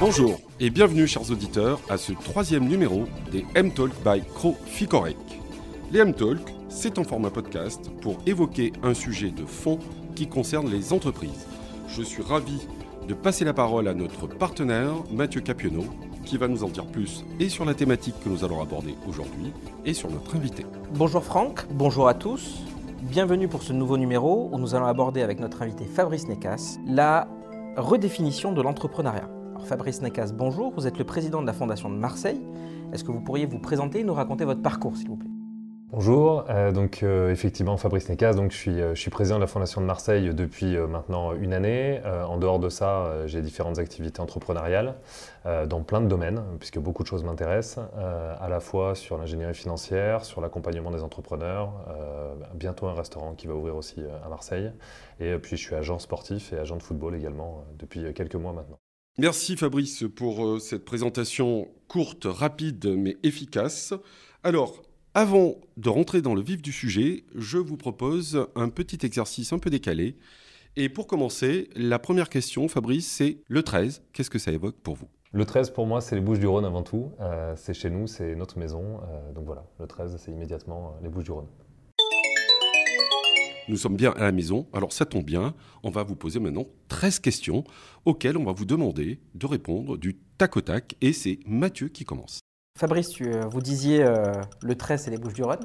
Bonjour et bienvenue chers auditeurs à ce troisième numéro des M-Talk by Cro Ficorec. Les M-Talk, c'est un format podcast pour évoquer un sujet de fond qui concerne les entreprises. Je suis ravi de passer la parole à notre partenaire Mathieu Capionneau qui va nous en dire plus et sur la thématique que nous allons aborder aujourd'hui et sur notre invité. Bonjour Franck, bonjour à tous. Bienvenue pour ce nouveau numéro où nous allons aborder avec notre invité Fabrice Necas la redéfinition de l'entrepreneuriat. Fabrice Necas, bonjour, vous êtes le président de la Fondation de Marseille. Est-ce que vous pourriez vous présenter et nous raconter votre parcours s'il vous plaît? Bonjour, euh, donc euh, effectivement Fabrice Necas, donc je suis, euh, je suis président de la Fondation de Marseille depuis maintenant une année. en dehors de ça, j'ai différentes activités entrepreneuriales dans plein de domaines, puisque beaucoup de choses m'intéressent, à la fois sur l'ingénierie financière, sur l'accompagnement des entrepreneurs, bientôt un restaurant qui va ouvrir aussi à Marseille, et puis je suis agent sportif et agent de football également depuis quelques mois maintenant. Merci Fabrice pour cette présentation courte, rapide mais efficace. Alors, avant de rentrer dans le vif du sujet, je vous propose un petit exercice un peu décalé. Et pour commencer, la première question, Fabrice, c'est le 13. Qu'est-ce que ça évoque pour vous? Le 13, pour moi, c'est les Bouches-du-Rhône avant tout. Euh, c'est chez nous, c'est notre maison. Euh, donc voilà, le 13, c'est immédiatement euh, les Bouches-du-Rhône. Nous sommes bien à la maison, alors ça tombe bien. On va vous poser maintenant 13 questions auxquelles on va vous demander de répondre du tac au tac. Et c'est Mathieu qui commence. Fabrice, euh, vous disiez euh, le 13 et les Bouches-du-Rhône.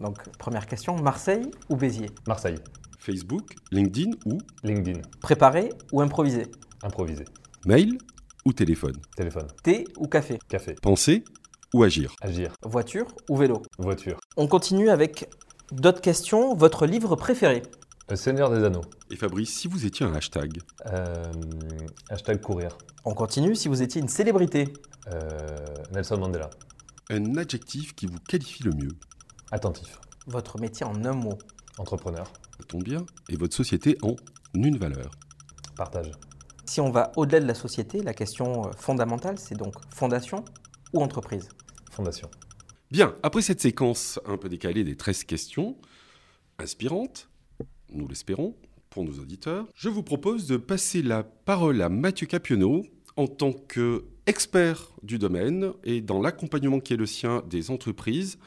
Donc, première question, Marseille ou Béziers? Marseille. Facebook, LinkedIn ou LinkedIn. Préparé ou improvisé Improvisé. Mail ou téléphone? Téléphone. Thé ou café? Café. Penser ou agir? Agir. Voiture ou vélo? Voiture. On continue avec d'autres questions. Votre livre préféré Le Seigneur des Anneaux. Et Fabrice, si vous étiez un hashtag Euh, hashtag courir. On continue si vous étiez une célébrité. Euh, Nelson Mandela. Un adjectif qui vous qualifie le mieux Attentif. Votre métier en un mot. Entrepreneur. Ça tombe bien. Et votre société en une valeur Partage. Si on va au-delà de la société, la question euh, fondamentale, c'est donc fondation ou entreprise? Fondation. Bien, après cette séquence un peu décalée des 13 questions, inspirantes, nous l'espérons, pour nos auditeurs, je vous propose de passer la parole à Mathieu Capionneau en tant qu'expert du domaine et dans l'accompagnement qui est le sien des entreprises,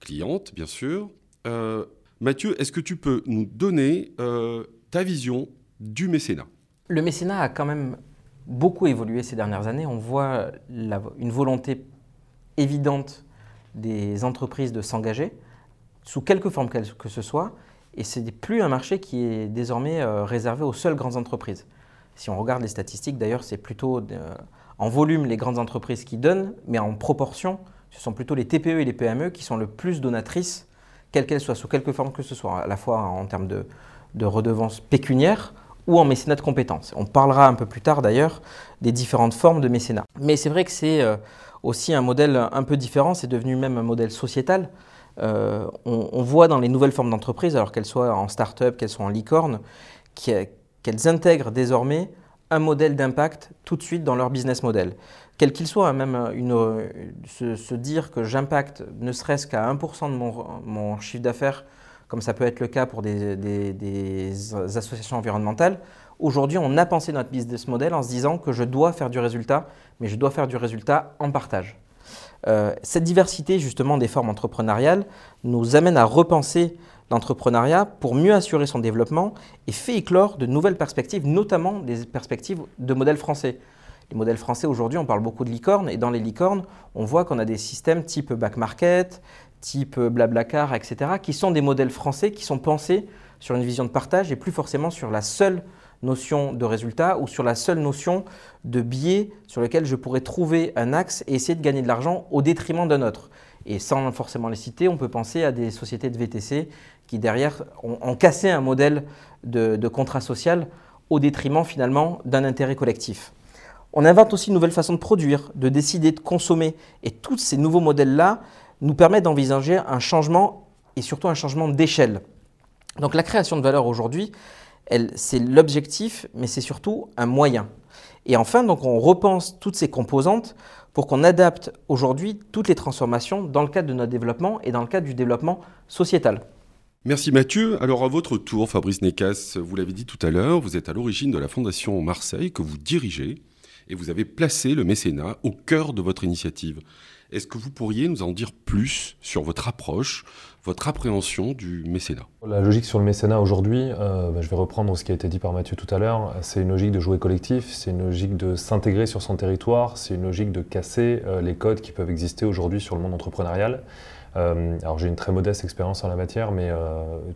clientes bien sûr. Euh, Mathieu, est-ce que tu peux nous donner euh, ta vision du mécénat? Le mécénat a quand même beaucoup évolué ces dernières années. On voit une volonté évidente des entreprises de s'engager, sous quelque forme que ce soit, et ce n'est plus un marché qui est désormais euh, réservé aux seules grandes entreprises. Si on regarde les statistiques, d'ailleurs, c'est plutôt euh, en volume les grandes entreprises qui donnent, mais en proportion, ce sont plutôt les TPE et les PME qui sont le plus donatrices, quelles qu'elles soient, sous quelque forme que ce soit, à la fois en termes de, de redevances pécuniaires ou en mécénat de compétences. On parlera un peu plus tard d'ailleurs des différentes formes de mécénat. Mais c'est vrai que c'est euh, aussi un modèle un peu différent, c'est devenu même un modèle sociétal. Euh, on, voit dans les nouvelles formes d'entreprise, alors qu'elles soient en start-up, qu'elles soient en licorne, qu'elles intègrent désormais un modèle d'impact tout de suite dans leur business model. Quel qu'il soit, hein, même une, euh, se, dire que j'impacte ne serait-ce qu'à 1% de mon, chiffre d'affaires, comme ça peut être le cas pour des associations environnementales, aujourd'hui on a pensé notre business model en se disant que je dois faire du résultat, mais je dois faire du résultat en partage. Euh, cette diversité justement des formes entrepreneuriales nous amène à repenser l'entrepreneuriat pour mieux assurer son développement et fait éclore de nouvelles perspectives, notamment des perspectives de modèles français. Les modèles français aujourd'hui, on parle beaucoup de licornes et dans les licornes, on voit qu'on a des systèmes type back market, type Blablacar, etc., qui sont des modèles français qui sont pensés sur une vision de partage et plus forcément sur la seule notion de résultat ou sur la seule notion de biais sur lequel je pourrais trouver un axe et essayer de gagner de l'argent au détriment d'un autre. Et sans forcément les citer, on peut penser à des sociétés de VTC qui derrière ont, cassé un modèle de, de contrat social au détriment finalement d'un intérêt collectif. On invente aussi une nouvelle façon de produire, de décider, de consommer. Et tous ces nouveaux modèles-là nous permettent d'envisager un changement et surtout un changement d'échelle. Donc la création de valeur aujourd'hui, c'est l'objectif, mais c'est surtout un moyen. Et enfin, donc, on repense toutes ces composantes pour qu'on adapte aujourd'hui toutes les transformations dans le cadre de notre développement et dans le cadre du développement sociétal. Merci Mathieu. Alors à votre tour, Fabrice Necas, vous l'avez dit tout à l'heure, vous êtes à l'origine de la Fondation Marseille que vous dirigez et vous avez placé le mécénat au cœur de votre initiative. Est-ce que vous pourriez nous en dire plus sur votre approche, votre appréhension du mécénat La logique sur le mécénat aujourd'hui, euh, bah, je vais reprendre ce qui a été dit par Mathieu tout à l'heure, c'est une logique de jouer collectif, c'est une logique de s'intégrer sur son territoire, c'est une logique de casser euh, les codes qui peuvent exister aujourd'hui sur le monde entrepreneurial. Euh, alors j'ai une très modeste expérience en la matière, mais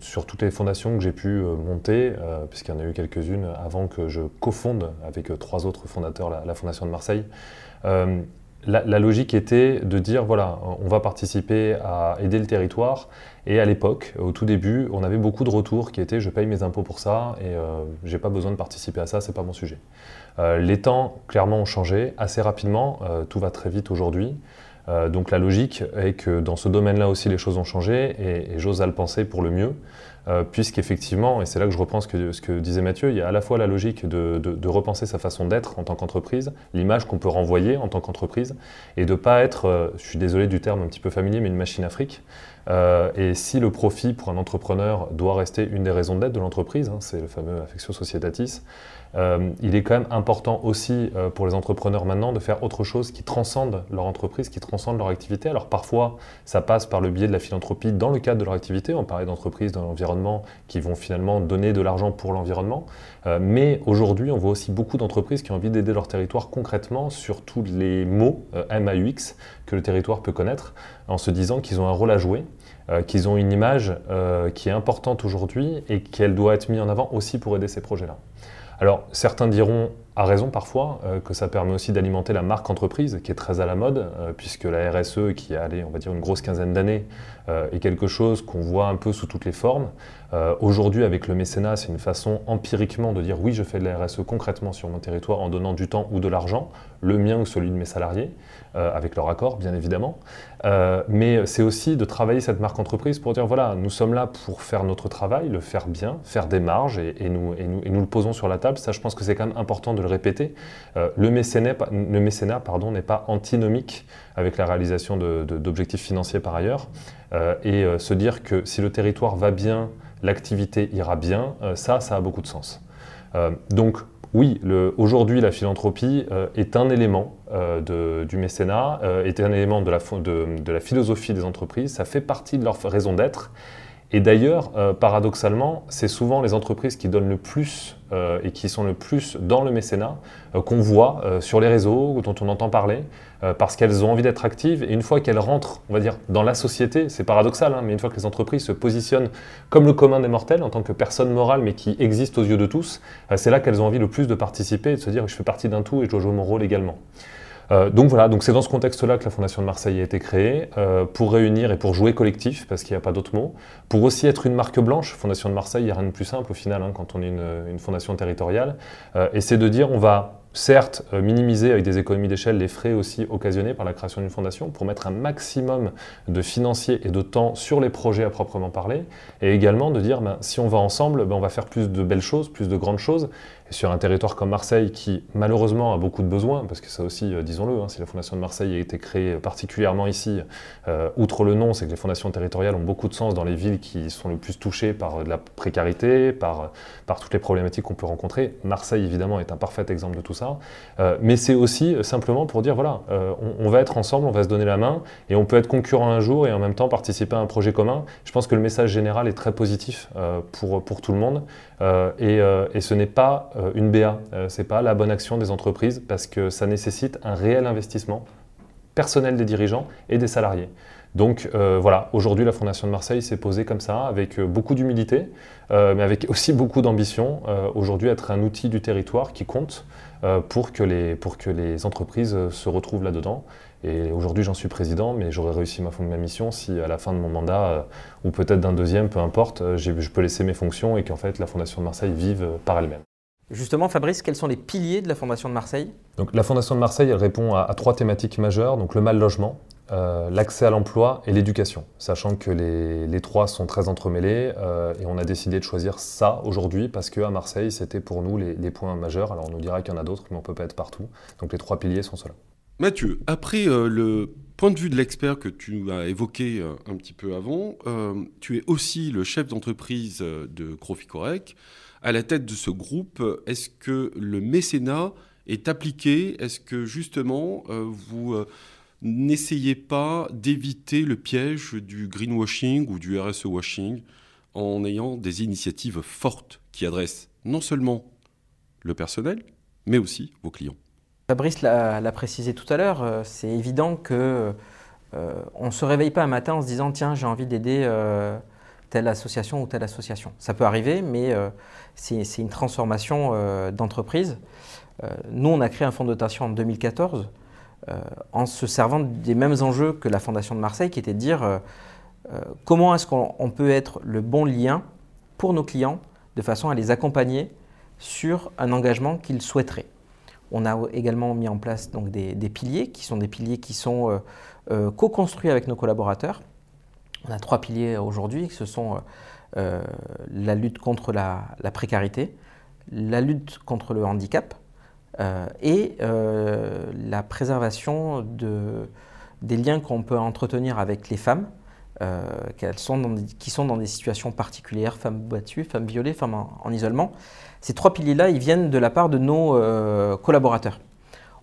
sur toutes les fondations que j'ai pu monter, puisqu'il y en a eu quelques-unes avant que je cofonde avec trois autres fondateurs la, la Fondation de Marseille, la, logique était de dire voilà, on va participer à aider le territoire. Et à l'époque, au tout début, on avait beaucoup de retours qui étaient je paye mes impôts pour ça et euh, j'ai pas besoin de participer à ça, c'est pas mon sujet. Euh, les temps clairement ont changé assez rapidement, euh, tout va très vite aujourd'hui. Donc la logique est que dans ce domaine-là aussi les choses ont changé et, j'ose à le penser pour le mieux. Euh, puisqu'effectivement, et c'est là que je reprends ce que, disait Mathieu, il y a à la fois la logique de, repenser sa façon d'être en tant qu'entreprise, l'image qu'on peut renvoyer en tant qu'entreprise, et de ne pas être, euh, je suis désolé du terme un petit peu familier, mais une machine afrique. Euh, et si le profit pour un entrepreneur doit rester une des raisons d'être de l'entreprise, hein, c'est le fameux affectio societatis, euh, il est quand même important aussi euh, pour les entrepreneurs maintenant de faire autre chose qui transcende leur entreprise, qui transcende leur activité. Alors parfois, ça passe par le biais de la philanthropie dans le cadre de leur activité. On parlait d'entreprises dans l'environnement qui vont finalement donner de l'argent pour l'environnement. Euh, mais aujourd'hui, on voit aussi beaucoup d'entreprises qui ont envie d'aider leur territoire concrètement sur tous les mots MAUX que le territoire peut connaître, en se disant qu'ils ont un rôle à jouer. qu'ils ont une image qui est importante aujourd'hui et qu'elle doit être mise en avant aussi pour aider ces projets-là. Alors, certains diront, à raison parfois, euh, que ça permet aussi d'alimenter la marque entreprise, qui est très à la mode, euh, puisque la RSE, qui a, allé, on va dire, une grosse quinzaine d'années, euh, est quelque chose qu'on voit un peu sous toutes les formes. Aujourd'hui, avec le mécénat, c'est une façon empiriquement de dire oui, je fais de la RSE concrètement sur mon territoire en donnant du temps ou de l'argent, le mien ou celui de mes salariés. Avec leur accord, bien évidemment. Mais c'est aussi de travailler cette marque entreprise pour dire, voilà, nous sommes là pour faire notre travail, le faire bien, faire des marges, et, nous, et, nous, et nous, le posons sur la table. Ça, je pense que c'est quand même important de répéter. Euh, le mécénat, le mécénat pardon, n'est pas antinomique avec la réalisation d'objectifs financiers par ailleurs. et se dire que si le territoire va bien, l'activité ira bien, ça, ça a beaucoup de sens. donc, oui, aujourd'hui, la philanthropie euh, est un élément euh, du mécénat, euh, est un élément de la, de la, philosophie des entreprises, ça fait partie de leur raison d'être. Et d'ailleurs, paradoxalement, c'est souvent les entreprises qui donnent le plus euh, et qui sont le plus dans le mécénat, euh, qu'on voit euh, sur les réseaux, dont on entend parler, parce qu'elles ont envie d'être actives. Et une fois qu'elles rentrent, on va dire, dans la société, c'est paradoxal, hein, mais une fois que les entreprises se positionnent comme le commun des mortels, en tant que personne morale, mais qui existe aux yeux de tous, c'est là qu'elles ont envie le plus de participer et de se dire je fais partie d'un tout et je dois jouer mon rôle également. Euh, donc voilà, c'est dans ce contexte-là que la Fondation de Marseille a été créée, euh, pour réunir et pour jouer collectif, parce qu'il n'y a pas d'autre mot, pour aussi être une marque blanche. Fondation de Marseille, il n'y a rien de plus simple au final hein, quand on est une, fondation territoriale, euh, et c'est de dire on va certes minimiser avec des économies d'échelle les frais aussi occasionnés par la création d'une fondation pour mettre un maximum de financiers et de temps sur les projets à proprement parler, et également de dire ben, si on va ensemble, ben, on va faire plus de belles choses, plus de grandes choses, sur un territoire comme Marseille, qui malheureusement a beaucoup de besoins, parce que ça aussi, euh, disons-le, hein, si la Fondation de Marseille a été créée particulièrement ici, euh, outre le nom, c'est que les fondations territoriales ont beaucoup de sens dans les villes qui sont le plus touchées par euh, de la précarité, par, toutes les problématiques qu'on peut rencontrer. Marseille, évidemment, est un parfait exemple de tout ça. mais c'est aussi simplement pour dire, voilà, on, va être ensemble, on va se donner la main, et on peut être concurrent un jour et en même temps participer à un projet commun. Je pense que le message général est très positif pour, tout le monde. et, ce n'est pas une BA. Euh, ce n'est pas la bonne action des entreprises parce que ça nécessite un réel investissement personnel des dirigeants et des salariés. Donc euh, voilà, aujourd'hui la Fondation de Marseille s'est posée comme ça, avec beaucoup d'humilité, mais avec aussi beaucoup d'ambition. aujourd'hui, être un outil du territoire qui compte pour, que les, pour que les entreprises se retrouvent là-dedans. Et aujourd'hui, j'en suis président, mais j'aurais réussi ma, ma, mission si à la fin de mon mandat, ou peut-être d'un deuxième, peu importe, je peux laisser mes fonctions et qu'en fait la Fondation de Marseille vive par elle-même. Justement, Fabrice, quels sont les piliers de la Fondation de Marseille? Donc, La Fondation de Marseille, elle répond à, trois thématiques majeures, donc le mal logement, euh, l'accès à l'emploi et l'éducation, sachant que les, trois sont très entremêlés euh, et on a décidé de choisir ça aujourd'hui parce qu'à Marseille, c'était pour nous les, points majeurs. Alors on nous dira qu'il y en a d'autres, mais on ne peut pas être partout. Donc les trois piliers sont ceux-là. Mathieu, après euh, le point de vue de l'expert que tu as évoqué un petit peu avant, tu es aussi le chef d'entreprise de Croficorec à la tête de ce groupe, est-ce que le mécénat est appliquée Est-ce que justement, vous n'essayez pas d'éviter le piège du greenwashing ou du RSE washing en ayant des initiatives fortes qui adressent non seulement le personnel, mais aussi vos clients? Fabrice l'a précisé tout à l'heure, euh, c'est évident que euh, on ne se réveille pas un matin en se disant tiens j'ai envie d'aider euh, telle association ou telle association. Ça peut arriver, mais c'est une transformation d'entreprise. nous, on a créé un fonds de dotation en 2014 en se servant des mêmes enjeux que la Fondation de Marseille, qui était de dire comment est-ce qu'on peut être le bon lien pour nos clients de façon à les accompagner sur un engagement qu'ils souhaiteraient. On a également mis en place donc, des, piliers qui sont des piliers qui sont euh, euh, co-construits avec nos collaborateurs. On a trois piliers aujourd'hui, ce sont euh, la lutte contre la, précarité, la lutte contre le handicap et la préservation de, des liens qu'on peut entretenir avec les femmes, sont qui sont dans des situations particulières, femmes battues, femmes violées, femmes en isolement. Ces trois piliers-là, ils viennent de la part de nos euh, collaborateurs.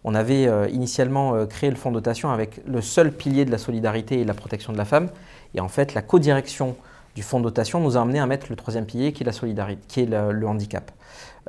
On avait euh, initialement euh, créé le fonds de dotation avec le seul pilier de la solidarité et la protection de la femme. Et en fait, la co-direction du fonds de dotation nous a amené à mettre le troisième pilier qui est la solidarité, qui est le, handicap.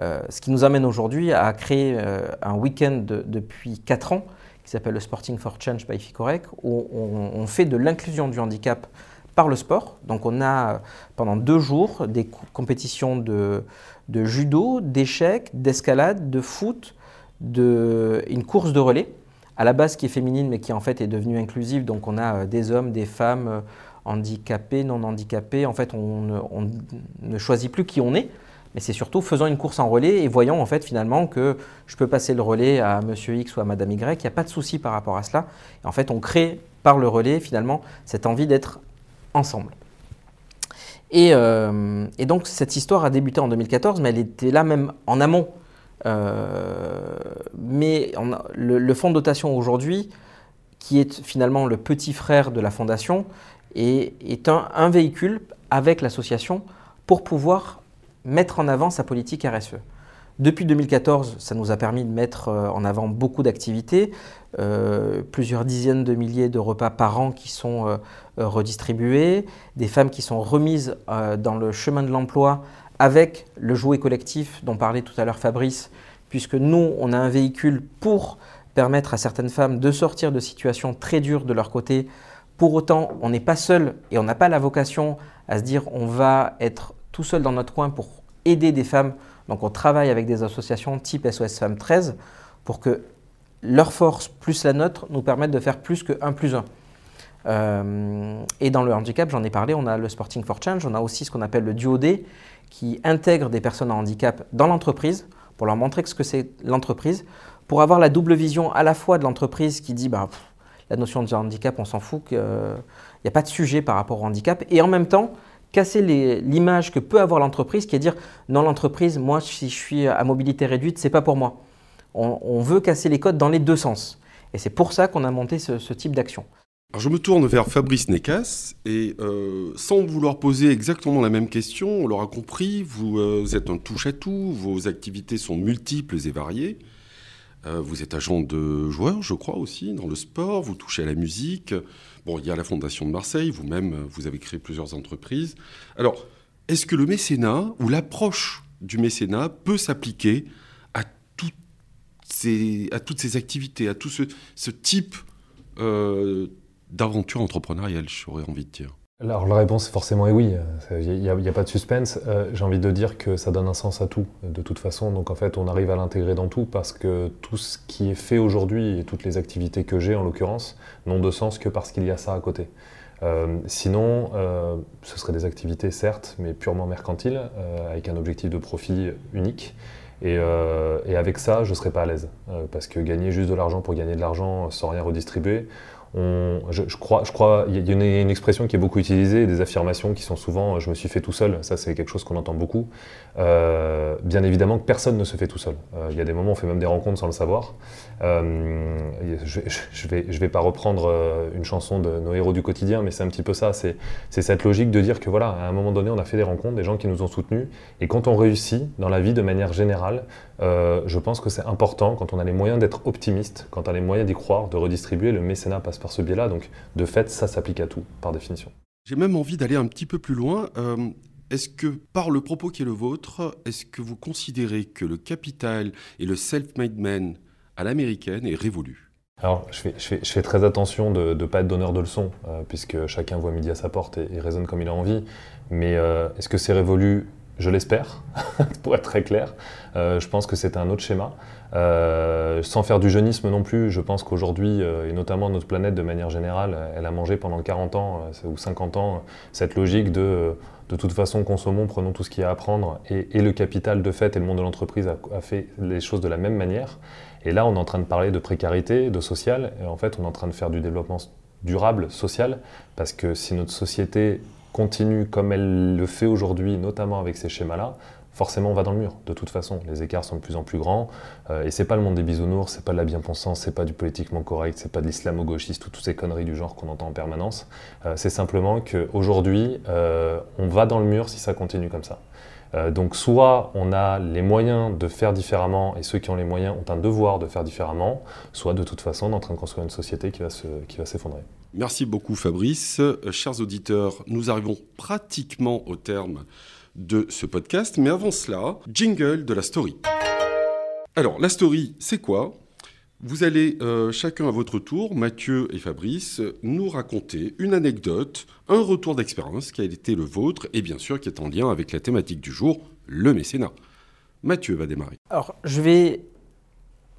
ce qui nous amène aujourd'hui à créer un week-end depuis quatre ans qui s'appelle le Sporting for Change by FICOREC, où on fait de l'inclusion du handicap par le sport. Donc on a pendant deux jours des compétitions de, judo, d'échecs, d'escalade, de foot, de, une course de relais, à la base qui est féminine mais qui en fait est devenue inclusive. Donc on a euh, des hommes, des femmes euh, handicapés, non handicapés. En fait on ne, choisit plus qui on est. Mais c'est surtout faisant une course en relais et voyant en fait finalement que je peux passer le relais à Monsieur X ou à Madame Y, il n'y a pas de souci par rapport à cela. en fait, on crée par le relais finalement cette envie d'être ensemble. Euh, et, donc cette histoire a débuté en 2014, mais elle était là même en amont. Euh, mais le, fonds de dotation aujourd'hui, qui est finalement le petit frère de la fondation, est, un, véhicule avec l'association pour pouvoir mettre en avant sa politique RSE. Depuis 2014, ça nous a permis de mettre euh, en avant beaucoup d'activités, euh, plusieurs dizaines de milliers de repas par an qui sont redistribués, des femmes qui sont remises dans le chemin de l'emploi avec le jouet collectif dont parlait tout à l'heure Fabrice, puisque nous, on a un véhicule pour permettre à certaines femmes de sortir de situations très dures de leur côté. Pour autant, on n'est pas seul et on n'a pas la vocation à se dire on va être tout seul dans notre coin pour aider des femmes donc on travaille avec des associations type SOS Femmes 13 pour que leur force plus la nôtre nous permettent de faire plus que 1 plus 1. Euh, et dans le handicap, j'en ai parlé, on a le Sporting for Change, on a aussi ce qu'on appelle le Duo D qui intègre des personnes en handicap dans l'entreprise pour leur montrer ce que c'est l'entreprise, pour avoir la double vision à la fois de l'entreprise qui dit bah, la notion de handicap, on s'en fout, qu'il n'y a pas de sujet par rapport au handicap, et en même temps casser l'image que peut avoir l'entreprise, qui est dire non l'entreprise, moi si je suis à mobilité réduite, c'est pas pour moi. On, veut casser les codes dans les deux sens. Et c'est pour ça qu'on a monté ce, type d'action. Alors je me tourne vers Fabrice Necas et euh, sans vouloir poser exactement la même question, on l'aura compris, vous, euh, êtes un touche-à-tout, vos activités sont multiples et variées. Euh, vous êtes agent de joueurs, je crois aussi, dans le sport, vous touchez à la musique, Bon, il y a la Fondation de Marseille, vous-même, vous avez créé plusieurs entreprises. Alors, est-ce que le mécénat ou l'approche du mécénat peut s'appliquer à, toutes ces, activités, à tout ce, type d'aventure entrepreneuriale, j'aurais envie de dire alors la réponse forcément est oui, il n'y a, pas de suspense. Euh, j'ai envie de dire que ça donne un sens à tout, de toute façon. Donc en fait, on arrive à l'intégrer dans tout parce que tout ce qui est fait aujourd'hui et toutes les activités que j'ai en l'occurrence n'ont de sens que parce qu'il y a ça à côté. Euh, sinon, euh, ce seraient des activités certes, mais purement mercantiles, avec un objectif de profit unique. Et, et avec ça, je ne serais pas à l'aise. parce que gagner juste de l'argent pour gagner de l'argent sans rien redistribuer, je, crois, je crois, il y a une, expression qui est beaucoup utilisée, des affirmations qui sont souvent "je me suis fait tout seul". Ça, c'est quelque chose qu'on entend beaucoup. Euh, bien évidemment que personne ne se fait tout seul. Euh, il y a des moments où on fait même des rencontres sans le savoir. Euh, je, je, vais, je vais pas reprendre une chanson de nos héros du quotidien, mais c'est un petit peu ça. C'est cette logique de dire que voilà, à un moment donné, on a fait des rencontres, des gens qui nous ont soutenus, et quand on réussit dans la vie de manière générale, je pense que c'est important quand on a les moyens d'être optimiste, quand on a les moyens d'y croire, de redistribuer. Le mécénat passe par ce biais-là. Donc, de fait, ça s'applique à tout, par définition. J'ai même envie d'aller un petit peu plus loin. Est-ce que, par le propos qui est le vôtre, est-ce que vous considérez que le capital et le self-made man à l'américaine est révolu? Alors, je fais, je, fais, très attention de ne pas être donneur de leçons, euh, puisque chacun voit midi à sa porte et, raisonne comme il a envie. Mais euh, est-ce que c'est révolu Je l'espère, pour être très clair. je pense que c'est un autre schéma. Euh, sans faire du jeunisme non plus, je pense qu'aujourd'hui, euh, et notamment notre planète de manière générale, elle a mangé pendant 40 ans euh, ou 50 ans cette logique de de toute façon consommons, prenons tout ce qu'il y a à prendre, et, le capital de fait et le monde de l'entreprise a, a, fait les choses de la même manière. Et là, on est en train de parler de précarité, de social, et en fait, on est en train de faire du développement durable, social, parce que si notre société continue comme elle le fait aujourd'hui, notamment avec ces schémas-là, forcément on va dans le mur. De toute façon, les écarts sont de plus en plus grands. Euh, et c'est pas le monde des bisounours, c'est pas de la bien-pensance, c'est pas du politiquement correct, c'est pas de l'islamo-gauchiste ou toutes ces conneries du genre qu'on entend en permanence. Euh, c'est simplement qu'aujourd'hui, euh, on va dans le mur si ça continue comme ça. donc soit on a les moyens de faire différemment et ceux qui ont les moyens ont un devoir de faire différemment, soit de toute façon on est en train de construire une société qui va s'effondrer. Merci beaucoup Fabrice. chers auditeurs, nous arrivons pratiquement au terme de ce podcast. Mais avant cela, jingle de la story. Alors, la story, c'est quoi? Vous allez euh, chacun à votre tour, Mathieu et Fabrice, nous raconter une anecdote, un retour d'expérience qui a été le vôtre et bien sûr qui est en lien avec la thématique du jour, le mécénat. Mathieu va démarrer. Alors, je vais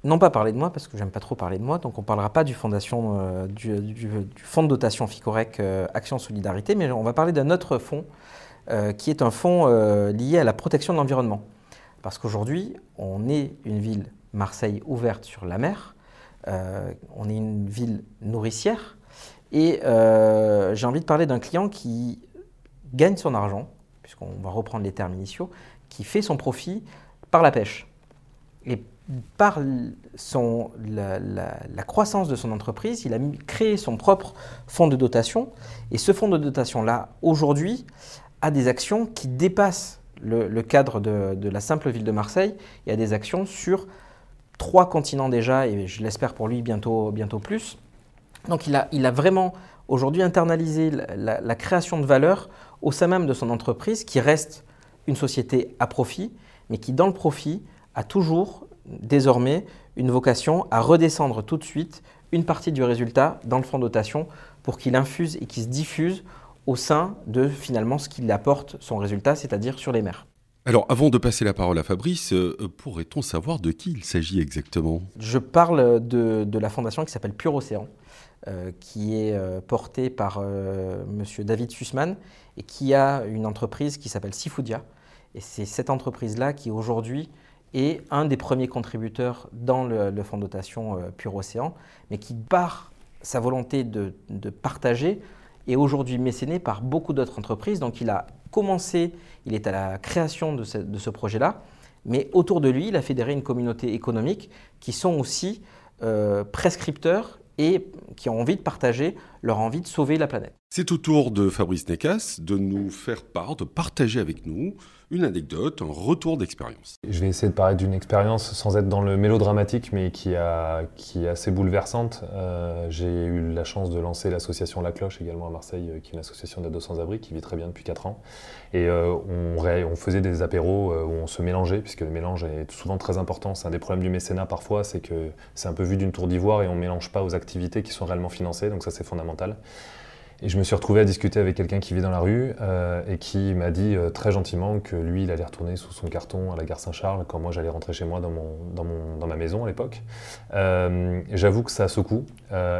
non pas parler de moi parce que j'aime pas trop parler de moi, donc on parlera pas du, fondation, euh, du, fonds de dotation FICOREC euh, Action Solidarité, mais on va parler d'un autre fonds euh, qui est un fonds lié à la protection de l'environnement. Parce qu'aujourd'hui, on est une ville, Marseille, ouverte sur la mer, on est une ville nourricière, et j'ai envie de parler d'un client qui gagne son argent, puisqu'on va reprendre les termes initiaux, qui fait son profit par la pêche. Par la, croissance de son entreprise, il a créé son propre fonds de dotation. Et ce fonds de dotation-là, aujourd'hui, a des actions qui dépassent le, cadre de, la simple ville de Marseille et a des actions sur trois continents déjà, et je l'espère pour lui bientôt, bientôt plus. Donc il a, il a vraiment aujourd'hui internalisé la, création de valeur au sein même de son entreprise, qui reste une société à profit, mais qui dans le profit a toujours désormais une vocation à redescendre tout de suite une partie du résultat dans le fonds de dotation pour qu'il infuse et qu'il se diffuse au sein de finalement ce qu'il apporte son résultat, c'est-à-dire sur les mers. Alors, avant de passer la parole à Fabrice, euh, pourrait-on savoir de qui il s'agit exactement? Je parle de, la fondation qui s'appelle Pure Océan, euh, qui est euh, portée par M. David Sussman et qui a une entreprise qui s'appelle Sifoudia. Et c'est cette entreprise-là qui aujourd'hui un des premiers contributeurs dans le, fonds de dotation Pure Océan, mais qui, par sa volonté de, de partager, est aujourd'hui mécéné par beaucoup d'autres entreprises. Donc il a commencé, il est à la création de ce, projet-là, mais autour de lui, il a fédéré une communauté économique qui sont aussi euh, prescripteurs et qui ont envie de partager leur envie de sauver la planète. C'est au tour de Fabrice Necas de nous faire part, de partager avec nous une anecdote, un retour d'expérience. Je vais essayer de parler d'une expérience sans être dans le mélodramatique, mais qui, a, qui est assez bouleversante. Euh, j'ai eu la chance de lancer l'association La Cloche également à Marseille, euh, qui est une association d'aide aux sans-abri qui vit très bien depuis 4 ans. Et euh, on, on, faisait des apéros où on se mélangeait, puisque le mélange est souvent très important. C'est un des problèmes du mécénat parfois, c'est que c'est un peu vu d'une tour d'ivoire et on ne mélange pas aux activités qui sont réellement financées, donc ça c'est fondamental. Et je me suis retrouvé à discuter avec quelqu'un qui vit dans la rue euh, et qui m'a dit euh, très gentiment que lui, il allait retourner sous son carton à la gare Saint-Charles quand moi j'allais rentrer chez moi dans, ma maison à l'époque. Euh, J'avoue que ça secoue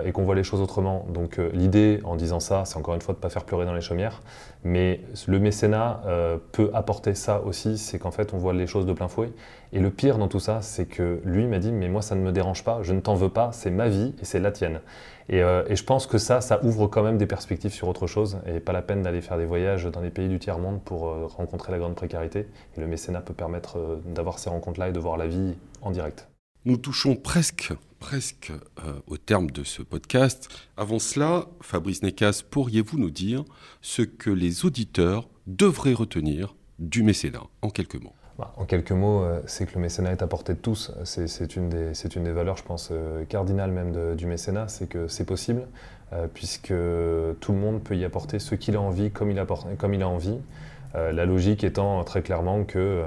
et qu'on voit les choses autrement. Donc l'idée en disant ça, c'est encore une fois de ne pas faire pleurer dans les chaumières. Mais le mécénat peut apporter ça aussi, c'est qu'en fait on voit les choses de plein fouet. Et le pire dans tout ça, c'est que lui m'a dit, mais moi ça ne me dérange pas, je ne t'en veux pas, c'est ma vie et c'est la tienne. Et, et, je pense que ça, ça ouvre quand même des perspectives sur autre chose et pas la peine d'aller faire des voyages dans les pays du tiers-monde pour rencontrer la grande précarité. Et le mécénat peut permettre d'avoir ces rencontres-là et de voir la vie en direct. Nous touchons presque, presque euh, au terme de ce podcast. Avant cela, Fabrice Necas, pourriez-vous nous dire ce que les auditeurs devraient retenir du mécénat, en quelques mots? Bah, en quelques mots, euh, c'est que le mécénat est à portée de tous. C'est une, des valeurs, je pense, euh, cardinales même du mécénat, c'est que c'est possible, puisque tout le monde peut y apporter ce qu'il a envie, comme il a envie. la logique étant très clairement que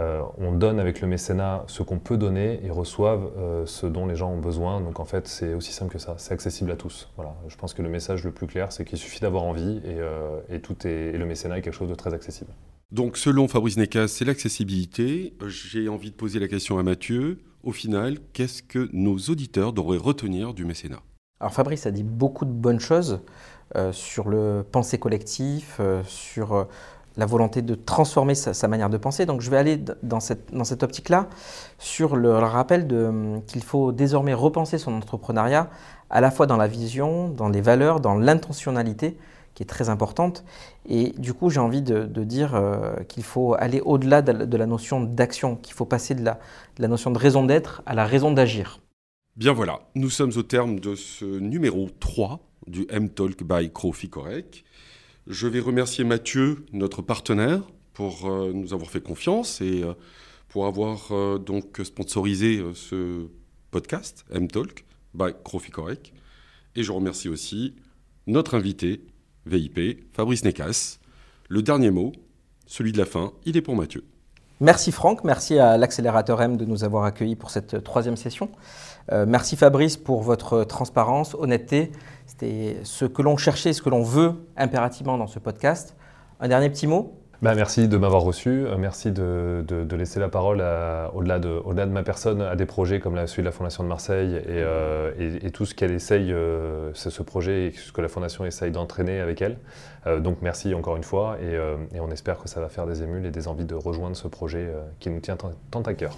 euh, on donne avec le mécénat ce qu'on peut donner et reçoivent euh, ce dont les gens ont besoin. Donc en fait, c'est aussi simple que ça. C'est accessible à tous. Voilà. Je pense que le message le plus clair, c'est qu'il suffit d'avoir envie et, euh, tout est, le mécénat est quelque chose de très accessible. Donc selon Fabrice Necas, c'est l'accessibilité. J'ai envie de poser la question à Mathieu. Au final, qu'est-ce que nos auditeurs devraient retenir du mécénat? Alors Fabrice a dit beaucoup de bonnes choses sur le pensée collectif, sur la volonté de transformer sa, manière de penser. Donc je vais aller dans cette, dans cette optique-là sur le, rappel qu'il faut désormais repenser son entrepreneuriat à la fois dans la vision, dans les valeurs, dans l'intentionnalité qui est très importante. Et du coup, j'ai envie de, dire euh, qu'il faut aller au-delà de, la notion d'action, qu'il faut passer de la, de la notion de raison d'être à la raison d'agir. Bien voilà, nous sommes au terme de ce numéro 3 du M-Talk by Crofi Correct. Je vais remercier Mathieu, notre partenaire, pour euh, nous avoir fait confiance et euh, pour avoir euh, donc sponsorisé ce podcast, M-Talk, by Crofi. Et je remercie aussi notre invité, VIP, Fabrice Necas. Le dernier mot, celui de la fin, il est pour Mathieu. Merci Franck, merci à l'accélérateur M de nous avoir accueillis pour cette troisième session. Merci Fabrice pour votre transparence, honnêteté c'était ce que l'on cherchait, ce que l'on veut impérativement dans ce podcast. Un dernier petit mot? Bah, merci de m'avoir reçu, euh, merci de, laisser la parole au-delà de, au de, ma personne à des projets comme celui de la Fondation de Marseille et, euh, tout ce qu'elle essaye, euh, ce projet et ce que la Fondation essaye d'entraîner avec elle. donc merci encore une fois et, et, on espère que ça va faire des émules et des envies de rejoindre ce projet qui nous tient tant à cœur.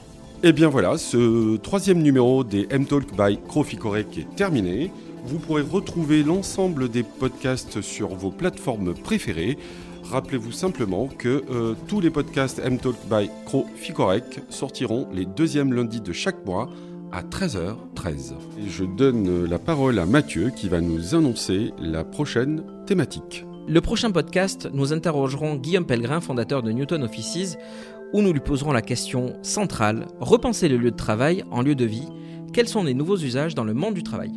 Et eh bien voilà, ce troisième numéro des M-Talk by Crofi Correct est terminé. Vous pourrez retrouver l'ensemble des podcasts sur vos plateformes préférées. Rappelez-vous simplement que euh, tous les podcasts M-Talk by Cro Ficorec sortiront les deuxièmes lundis de chaque mois à 13h13. Et je donne la parole à Mathieu qui va nous annoncer la prochaine thématique. Le prochain podcast, nous interrogerons Guillaume Pellegrin, fondateur de Newton Offices, où nous lui poserons la question centrale, repenser le lieu de travail en lieu de vie quels sont les nouveaux usages dans le monde du travail?